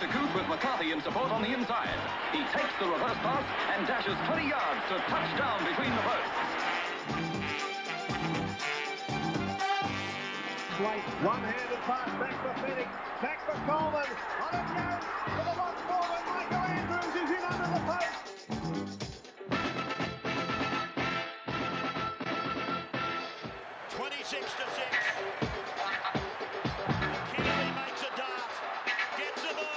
to Coote with McCarthy in support on the inside. He takes the reverse pass and dashes 20 yards to touchdown between the posts. Slate, one-handed pass back for Fenech, back for Coleman, on it goes for the one forward, Michael Andrews is in under the post. 26 to 6. Keeley makes a dart. Gets the ball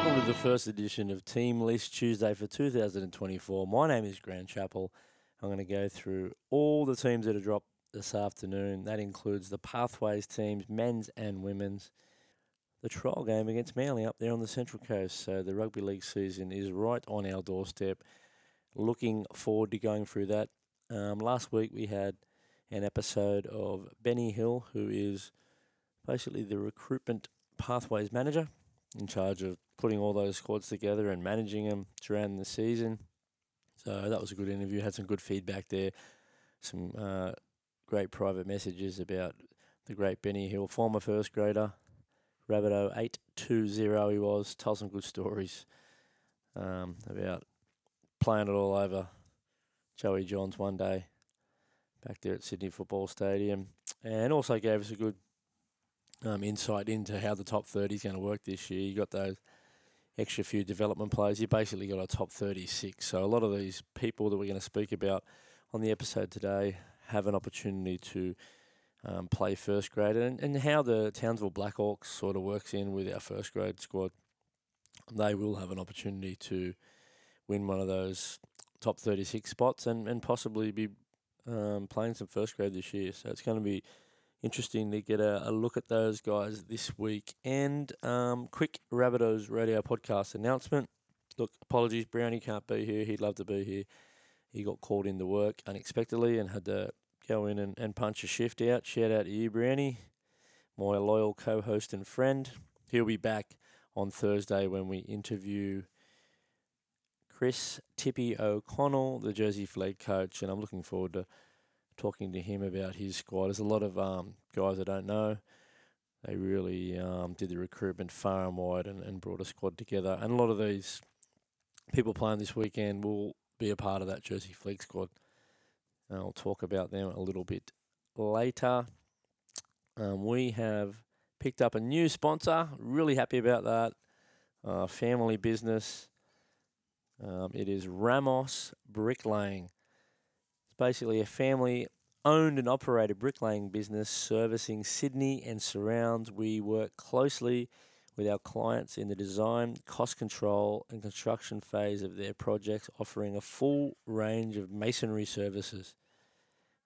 Welcome to the first edition of Team List Tuesday for 2024. My name is Grant Chappell. I'm going to go through all the teams that are dropped this afternoon. That includes the Pathways teams, men's and women's. The trial game against Manly up there on the Central Coast. So the rugby league season is right on our doorstep. Looking forward to going through that. Um, last week we had an episode of Benny Hill, who is basically the recruitment pathways manager in charge of putting all those squads together and managing them throughout the season. So that was a good interview. Had some good feedback there. Some uh, great private messages about the great Benny Hill, former first grader, Rabbitoh eight two zero. He was. Tell some good stories um, about playing it all over Joey Johns one day back there at Sydney Football Stadium, and also gave us a good um, insight into how the top 30 is going to work this year. You got those extra few development players. You basically got a top 36. So a lot of these people that we're going to speak about on the episode today have an opportunity to um, play first grade and, and how the Townsville Blackhawks sort of works in with our first grade squad. They will have an opportunity to win one of those top 36 spots and, and possibly be um, playing some first grade this year. So it's going to be interesting to get a, a look at those guys this week. And um, quick Rabbitohs radio podcast announcement. Look, apologies, Brownie can't be here. He'd love to be here. He got called into work unexpectedly and had to go in and, and punch a shift out. Shout out to you, Brownie, my loyal co host and friend. He'll be back on Thursday when we interview Chris Tippy O'Connell, the Jersey Flag coach, and I'm looking forward to talking to him about his squad. There's a lot of um, guys I don't know. They really um, did the recruitment far and wide and, and brought a squad together. And a lot of these people playing this weekend will be a part of that Jersey Flag squad. And I'll talk about them a little bit later. Um, we have picked up a new sponsor. Really happy about that. Uh, family business. Um, it is Ramos Bricklaying. Basically a family owned and operated bricklaying business servicing Sydney and surrounds. We work closely with our clients in the design, cost control, and construction phase of their projects, offering a full range of masonry services.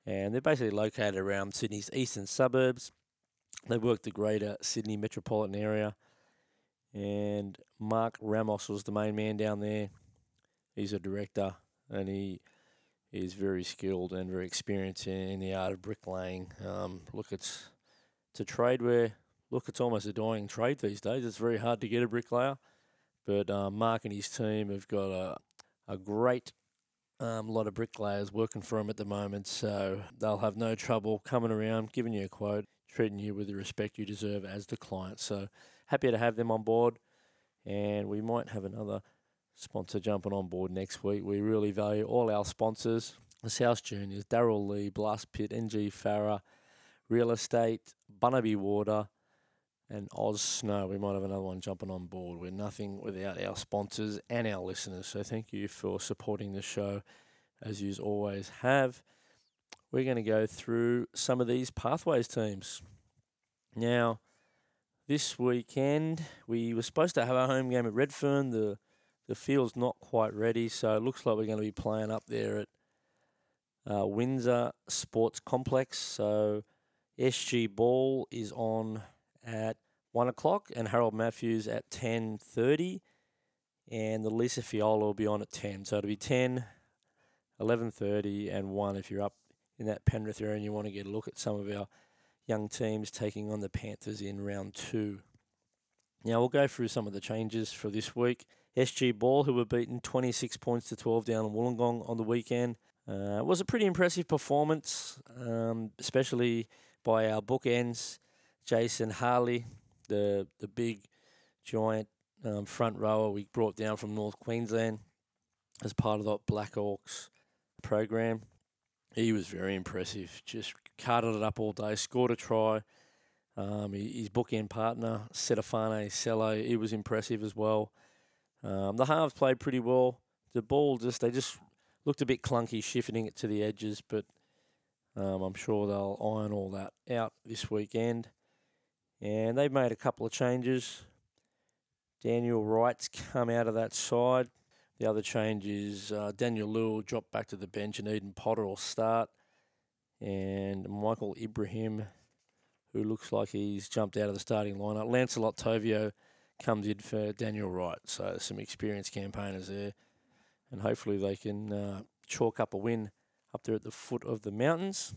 And they're basically located around Sydney's eastern suburbs. They work the greater Sydney metropolitan area. And Mark Ramos was the main man down there. He's a director and he is very skilled and very experienced in, the art of bricklaying. Um, look, it's it's a trade where look, it's almost a dying trade these days. It's very hard to get a bricklayer, but um, Mark and his team have got a a great um, lot of bricklayers working for them at the moment, so they'll have no trouble coming around, giving you a quote, treating you with the respect you deserve as the client. So happy to have them on board, and we might have another sponsor jumping on board next week. We really value all our sponsors. The South Juniors, Daryl Lee, Blast Pit, NG Farah, Real Estate, Bunnaby Water, and Oz Snow. We might have another one jumping on board. We're nothing without our sponsors and our listeners. So thank you for supporting the show as you always have. We're going to go through some of these pathways teams. Now, this weekend we were supposed to have our home game at Redfern. The the field's not quite ready, so it looks like we're going to be playing up there at uh, Windsor Sports Complex. So SG Ball is on at one o'clock, and Harold Matthews at ten thirty, and the Lisa Fiaola will be on at ten. So it'll be 10, 11.30 and one if you're up in that Penrith area and you want to get a look at some of our young teams taking on the Panthers in round two. Now we'll go through some of the changes for this week. SG Ball, who were beaten 26 points to 12 down in Wollongong on the weekend. Uh, it was a pretty impressive performance, um, especially by our bookends, Jason Harley, the the big giant um, front rower we brought down from North Queensland as part of the Black Hawks program. He was very impressive. Just carted it up all day, scored a try. Um, his bookend partner, Setafane Cello, he was impressive as well. Um, the halves played pretty well. The ball just they just looked a bit clunky, shifting it to the edges, but um, I'm sure they'll iron all that out this weekend. And they've made a couple of changes. Daniel Wright's come out of that side. The other change is uh, Daniel Lewell dropped back to the bench and Eden Potter will start. And Michael Ibrahim, who looks like he's jumped out of the starting lineup. Lancelot Tovio comes in for Daniel Wright. So some experienced campaigners there. And hopefully they can uh, chalk up a win up there at the foot of the mountains.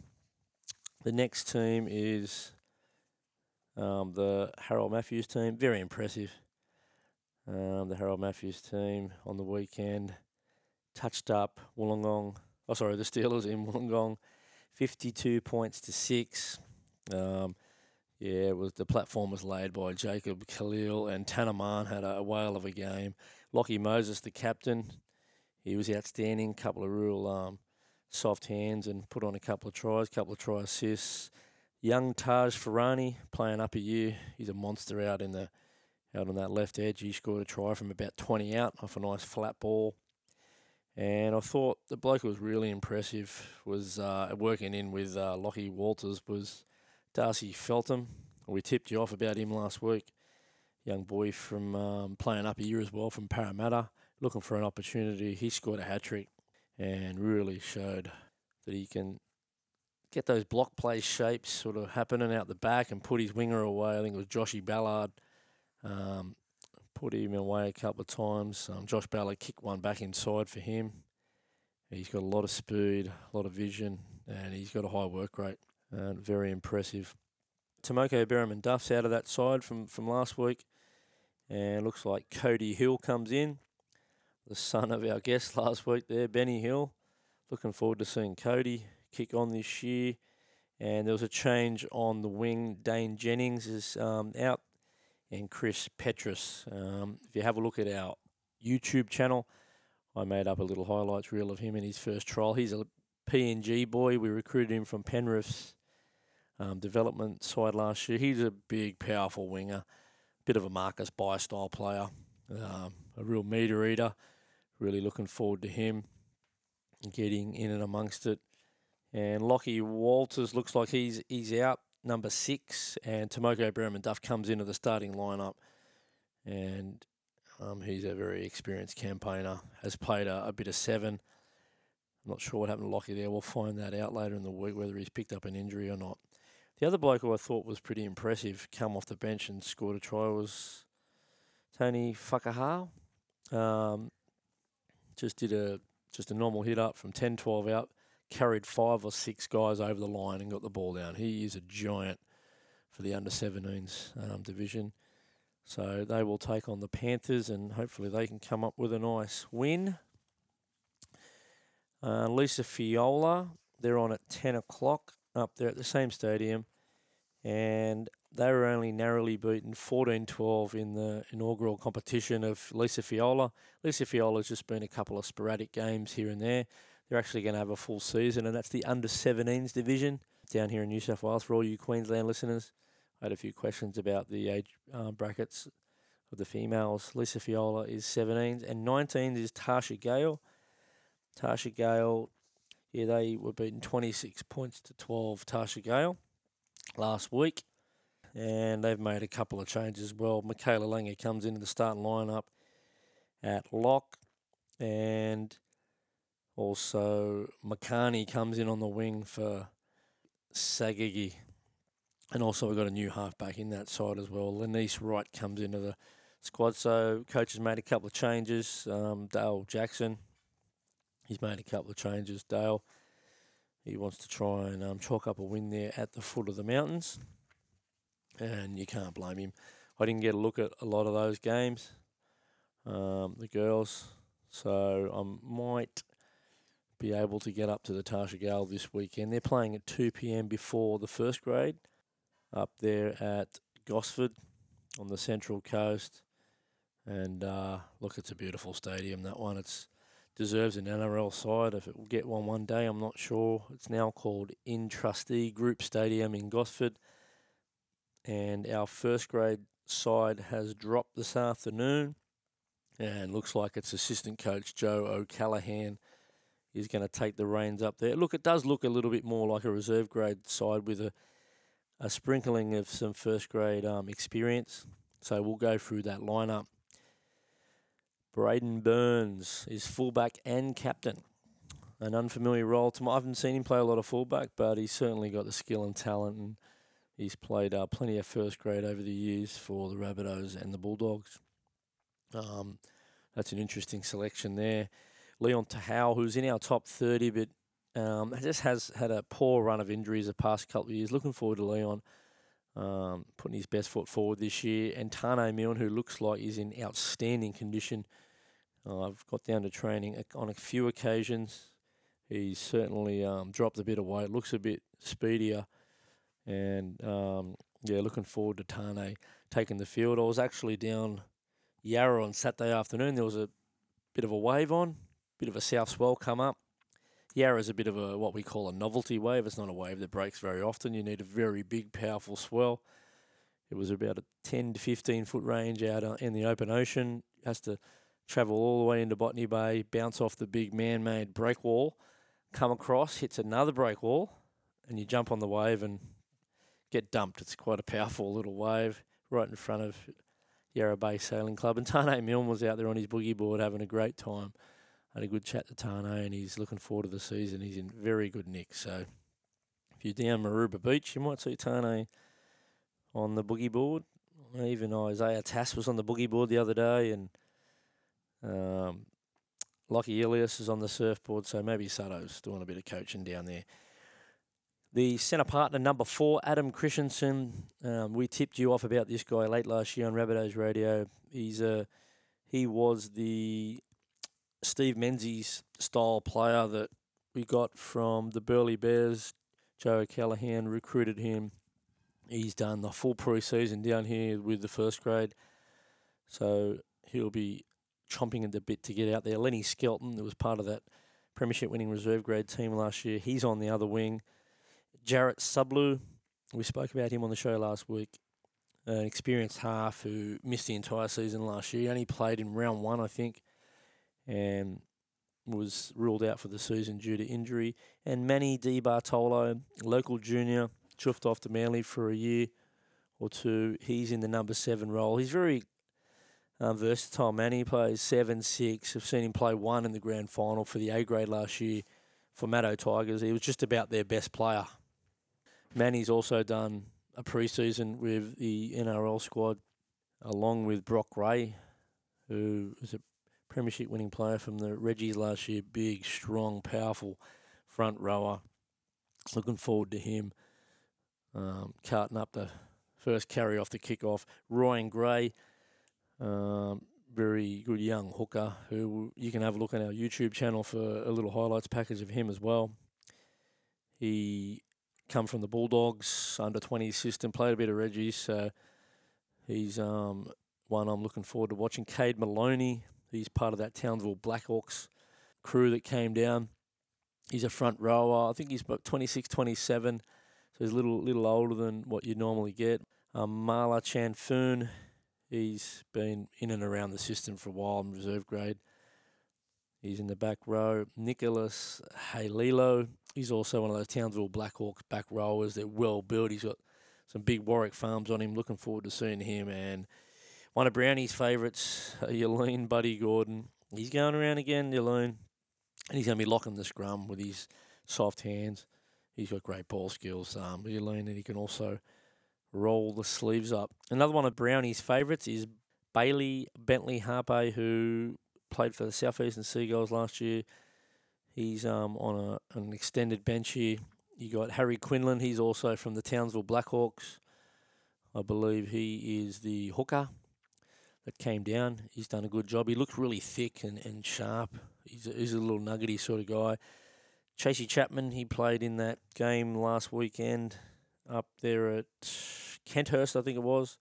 The next team is um, the Harold Matthews team. Very impressive. Um, the Harold Matthews team on the weekend touched up Wollongong. Oh, sorry, the Steelers in Wollongong, 52 points to six. Um, yeah, was the platform was laid by Jacob Khalil and Tanaman had a, whale of a game. Lockie Moses, the captain, he was outstanding. Couple of real um, soft hands and put on a couple of tries, couple of try assists. Young Taj Farani playing up a year. He's a monster out in the out on that left edge. He scored a try from about 20 out off a nice flat ball. And I thought the bloke was really impressive. Was uh, working in with uh, Lockie Walters was Darcy Feltham. We tipped you off about him last week. Young boy from um, playing up a year as well from Parramatta, looking for an opportunity. He scored a hat trick and really showed that he can get those block play shapes sort of happening out the back and put his winger away. I think it was Joshy Ballard um, put him away a couple of times. Um, Josh Ballard kicked one back inside for him. He's got a lot of speed, a lot of vision, and he's got a high work rate. Uh, very impressive. Tomoko Berriman Duff's out of that side from, from last week. And looks like Cody Hill comes in, the son of our guest last week there, Benny Hill. Looking forward to seeing Cody kick on this year. And there was a change on the wing. Dane Jennings is um, out and Chris Petrus. Um, if you have a look at our YouTube channel, I made up a little highlights reel of him in his first trial. He's a PNG boy. We recruited him from Penrith's um, development side last year. He's a big, powerful winger, bit of a Marcus Bai style player, um, a real meter eater. Really looking forward to him getting in and amongst it. And Lockie Walters looks like he's he's out number six, and Tomoko Berriman Duff comes into the starting lineup, and um, he's a very experienced campaigner. Has played a, a, bit of seven. I'm not sure what happened to Lockie there. We'll find that out later in the week whether he's picked up an injury or not. The other bloke who I thought was pretty impressive, come off the bench and scored a try, was Tony Fakahao. Um, just did a just a normal hit up from 10-12 out carried five or six guys over the line and got the ball down. He is a giant for the under 17s um, division. So they will take on the Panthers and hopefully they can come up with a nice win. Uh, Lisa Fiaola, they're on at 10 o'clock up there at the same stadium. And they were only narrowly beaten 14 12 in the inaugural competition of Lisa Fiaola. Lisa Fiaola's just been a couple of sporadic games here and there. They're actually going to have a full season, and that's the under 17s division down here in New South Wales for all you Queensland listeners. I had a few questions about the age uh, brackets of the females. Lisa Fiaola is 17s, and 19s is Tasha Gale. Tasha Gale, yeah, they were beaten 26 points to 12. Tasha Gale last week, and they've made a couple of changes well. Michaela Langer comes into the starting lineup at lock, and also, Makani comes in on the wing for Sagigi. And also, we've got a new halfback in that side as well. Lenise Wright comes into the squad. So, coach has made a couple of changes. Um, Dale Jackson, he's made a couple of changes. Dale, he wants to try and um, chalk up a win there at the foot of the mountains. And you can't blame him. I didn't get a look at a lot of those games, um, the girls. So, I might be able to get up to the Tasha Gale this weekend. They're playing at 2 p.m. before the first grade up there at Gosford on the Central Coast. And uh, look, it's a beautiful stadium, that one. It's deserves an NRL side. If it will get one one day, I'm not sure. It's now called Industree Group Stadium in Gosford. And our first grade side has dropped this afternoon. And looks like it's assistant coach Joe O'Callaghan is going to take the reins up there. Look, it does look a little bit more like a reserve grade side with a, a sprinkling of some first grade um, experience. So we'll go through that lineup. Braidon Burns is fullback and captain. An unfamiliar role to me. I haven't seen him play a lot of fullback, but he's certainly got the skill and talent, and he's played uh, plenty of first grade over the years for the Rabbitohs and the Bulldogs. Um, that's an interesting selection there. Leon Tahau, who's in our top 30, but um, just has had a poor run of injuries the past couple of years. Looking forward to Leon um, putting his best foot forward this year. And Tane Milne, who looks like he's in outstanding condition. Uh, I've got down to training on a few occasions. He's certainly um, dropped a bit of weight, looks a bit speedier. And um, yeah, looking forward to Tane taking the field. I was actually down Yarra on Saturday afternoon. There was a bit of a wave on, bit of a south swell come up. Yarra is a bit of a what we call a novelty wave. It's not a wave that breaks very often. You need a very big, powerful swell. It was about a 10 to 15 foot range out uh, in the open ocean. Has to travel all the way into Botany Bay, bounce off the big man made break wall, come across, hits another break wall, and you jump on the wave and get dumped. It's quite a powerful little wave right in front of Yarra Bay Sailing Club. And Tane Milne was out there on his boogie board having a great time. Had a good chat to Tane, and he's looking forward to the season. He's in very good nick. So if you're down Maroubra Beach, you might see Tane on the boogie board. Even Isaiah Tass was on the boogie board the other day and – um, Lockie Ilias is on the surfboard, so maybe Sato's doing a bit of coaching down there. The centre partner, number four, Adam Christensen. Um, we tipped you off about this guy late last year on Rabbitohs Radio. He's a, he was the Steve Menzies style player that we got from the Burleigh Bears. Joe Callahan recruited him. He's done the full pre-season down here with the first grade, so he'll be chomping at the bit to get out there. Lenny Skelton, that was part of that premiership winning reserve grade team last year, he's on the other wing. Jarrett Sublu, we spoke about him on the show last week. An experienced half who missed the entire season last year. He only played in round one, I think, and was ruled out for the season due to injury. And Manny Di Bartolo, local junior, chuffed off to Manly for a year or two. He's in the number seven role. He's very um, versatile man. He plays seven, six. I've seen him play one in the grand final for the A grade last year for Maddo Tigers. He was just about their best player. Manny's also done a preseason with the NRL squad, along with Brock Ray, who was a premiership winning player from the Reggies last year. Big, strong, powerful front rower. Looking forward to him um, carting up the first carry off the kickoff. Ryan Gray um, very good young hooker who you can have a look on our YouTube channel for a little highlights package of him as well. He come from the Bulldogs under 20 system, played a bit of Reggie, so he's um, one I'm looking forward to watching. Cade Maloney, he's part of that Townsville Blackhawks crew that came down. He's a front rower. I think he's about 26, 27, so he's a little little older than what you normally get. Um, Mala Chanfoon, He's been in and around the system for a while in reserve grade. He's in the back row. Nicholas Halilo. He's also one of those Townsville Blackhawks back rowers. They're well built. He's got some big Warwick farms on him. Looking forward to seeing him. And one of Brownie's favourites, uh, Buddy Gordon. He's going around again, Yleen. And he's going to be locking the scrum with his soft hands. He's got great ball skills. Um, Yleen, and he can also roll the sleeves up. Another one of Brownie's favourites is Bailey Bentley Harpe, who played for the Southeastern Seagulls last year. He's um, on a, an extended bench here. You got Harry Quinlan. He's also from the Townsville Blackhawks. I believe he is the hooker that came down. He's done a good job. He looks really thick and, and sharp. He's a, he's a little nuggety sort of guy. Chasey Chapman, he played in that game last weekend up there at Kenthurst, I think it was.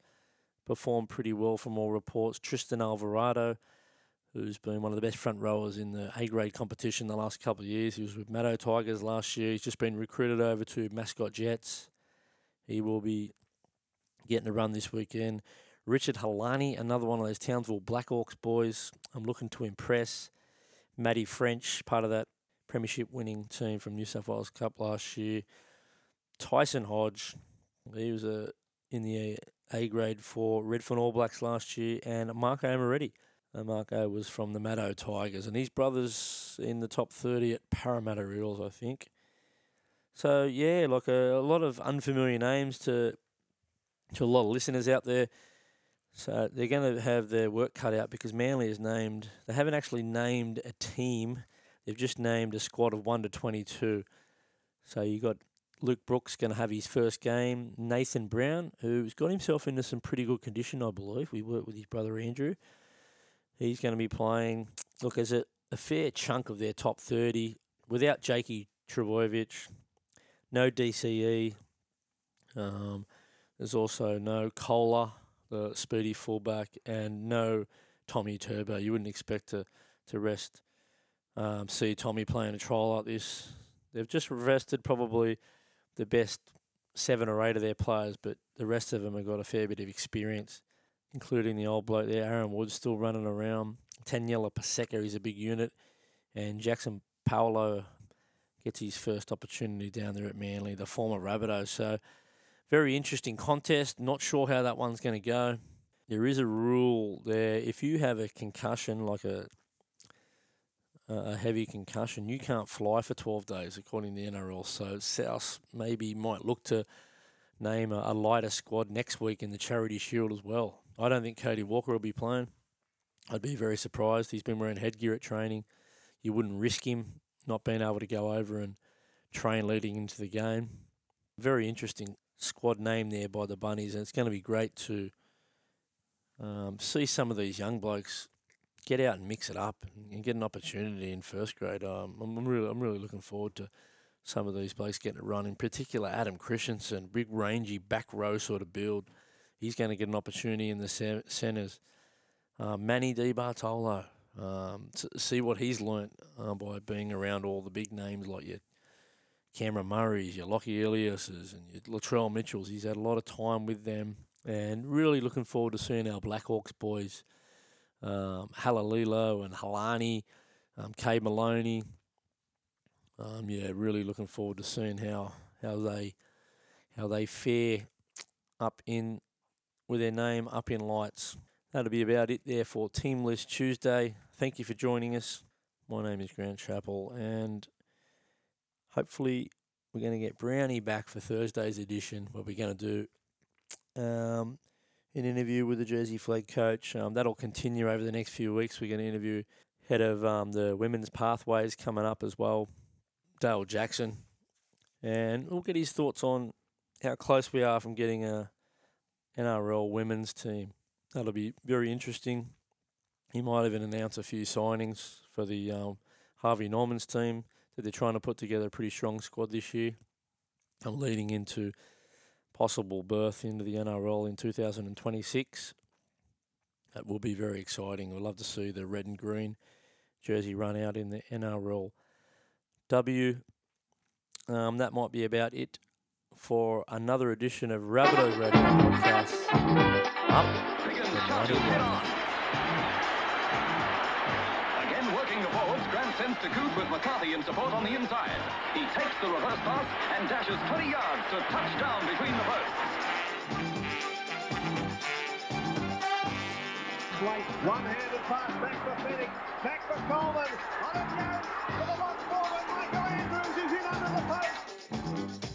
Performed pretty well from all reports. Tristan Alvarado, who's been one of the best front rowers in the A grade competition the last couple of years. He was with Maddo Tigers last year. He's just been recruited over to Mascot Jets. He will be getting a run this weekend. Richard Halani, another one of those Townsville Blackhawks boys. I'm looking to impress. Matty French, part of that premiership winning team from New South Wales Cup last year. Tyson Hodge, he was a in the A grade for Redfern All Blacks last year, and Marco Amaretti. Uh, Marco was from the Maddo Tigers, and his brothers in the top 30 at Parramatta Eels, I think. So yeah, like a, a lot of unfamiliar names to to a lot of listeners out there. So they're going to have their work cut out because Manly is named. They haven't actually named a team. They've just named a squad of one to twenty-two. So you've got Luke Brooks going to have his first game. Nathan Brown, who's got himself into some pretty good condition, I believe. We worked with his brother Andrew. He's going to be playing. Look, there's a, a fair chunk of their top 30 without Jakey Trbojevic, no DCE. Um, there's also no Koula, the speedy fullback, and no Tommy Turbo. You wouldn't expect to, to rest, um, see Tommy playing a trial like this. They've just rested probably the best seven or eight of their players, but the rest of them have got a fair bit of experience, including the old bloke there, Aaron Wood, still running around. Taniela Paseka is a big unit, and Jackson Paolo gets his first opportunity down there at Manly, the former Rabbitohs. So, very interesting contest. Not sure how that one's going to go. There is a rule there. If you have a concussion, like a a heavy concussion, you can't fly for 12 days, according to the NRL. So South maybe might look to name a, a, lighter squad next week in the Charity Shield as well. I don't think Cody Walker will be playing. I'd be very surprised. He's been wearing headgear at training. You wouldn't risk him not being able to go over and train leading into the game. Very interesting squad name there by the Bunnies, and it's going to be great to um, see some of these young blokes get out and mix it up and get an opportunity in first grade. Um, I'm really, I'm really looking forward to some of these blokes getting a run. In particular, Adam Christensen, big rangy back row sort of build. He's going to get an opportunity in the centres. Uh, Manny Di Bartolo, um, to see what he's learnt uh, by being around all the big names like your Cameron Murray's, your Lockie Ilias's, and your Latrell Mitchell's. He's had a lot of time with them, and really looking forward to seeing our Blackhawks boys um, Halalilo and Halani, um, Kay Maloney. Um, yeah, really looking forward to seeing how how they how they fare up in with their name up in lights. That'll be about it there for Team List Tuesday. Thank you for joining us. My name is Grant Chappell, and hopefully we're going to get Brownie back for Thursday's edition, What we're going to do um, an interview with the Jersey Flag coach. Um, that'll continue over the next few weeks. We're going to interview head of um, the women's pathways coming up as well, Dale Jackson, and we'll get his thoughts on how close we are from getting a NRL women's team. That'll be very interesting. He might even announce a few signings for the um, Harvey Norman's team that they're trying to put together a pretty strong squad this year. I'm leading into possible berth into the NRL in 2026. That will be very exciting. We'd love to see the red and green jersey run out in the NRL W. Um, that might be about it for another edition of Rabbitohs Radio Podcast. Up sends to Coote with McCarthy in support on the inside. He takes the reverse pass and dashes 20 yards to touchdown between the posts. One-handed pass back for Fenech, back for Coleman, on a Jones, for the one forward, Michael Andrews is in under the post.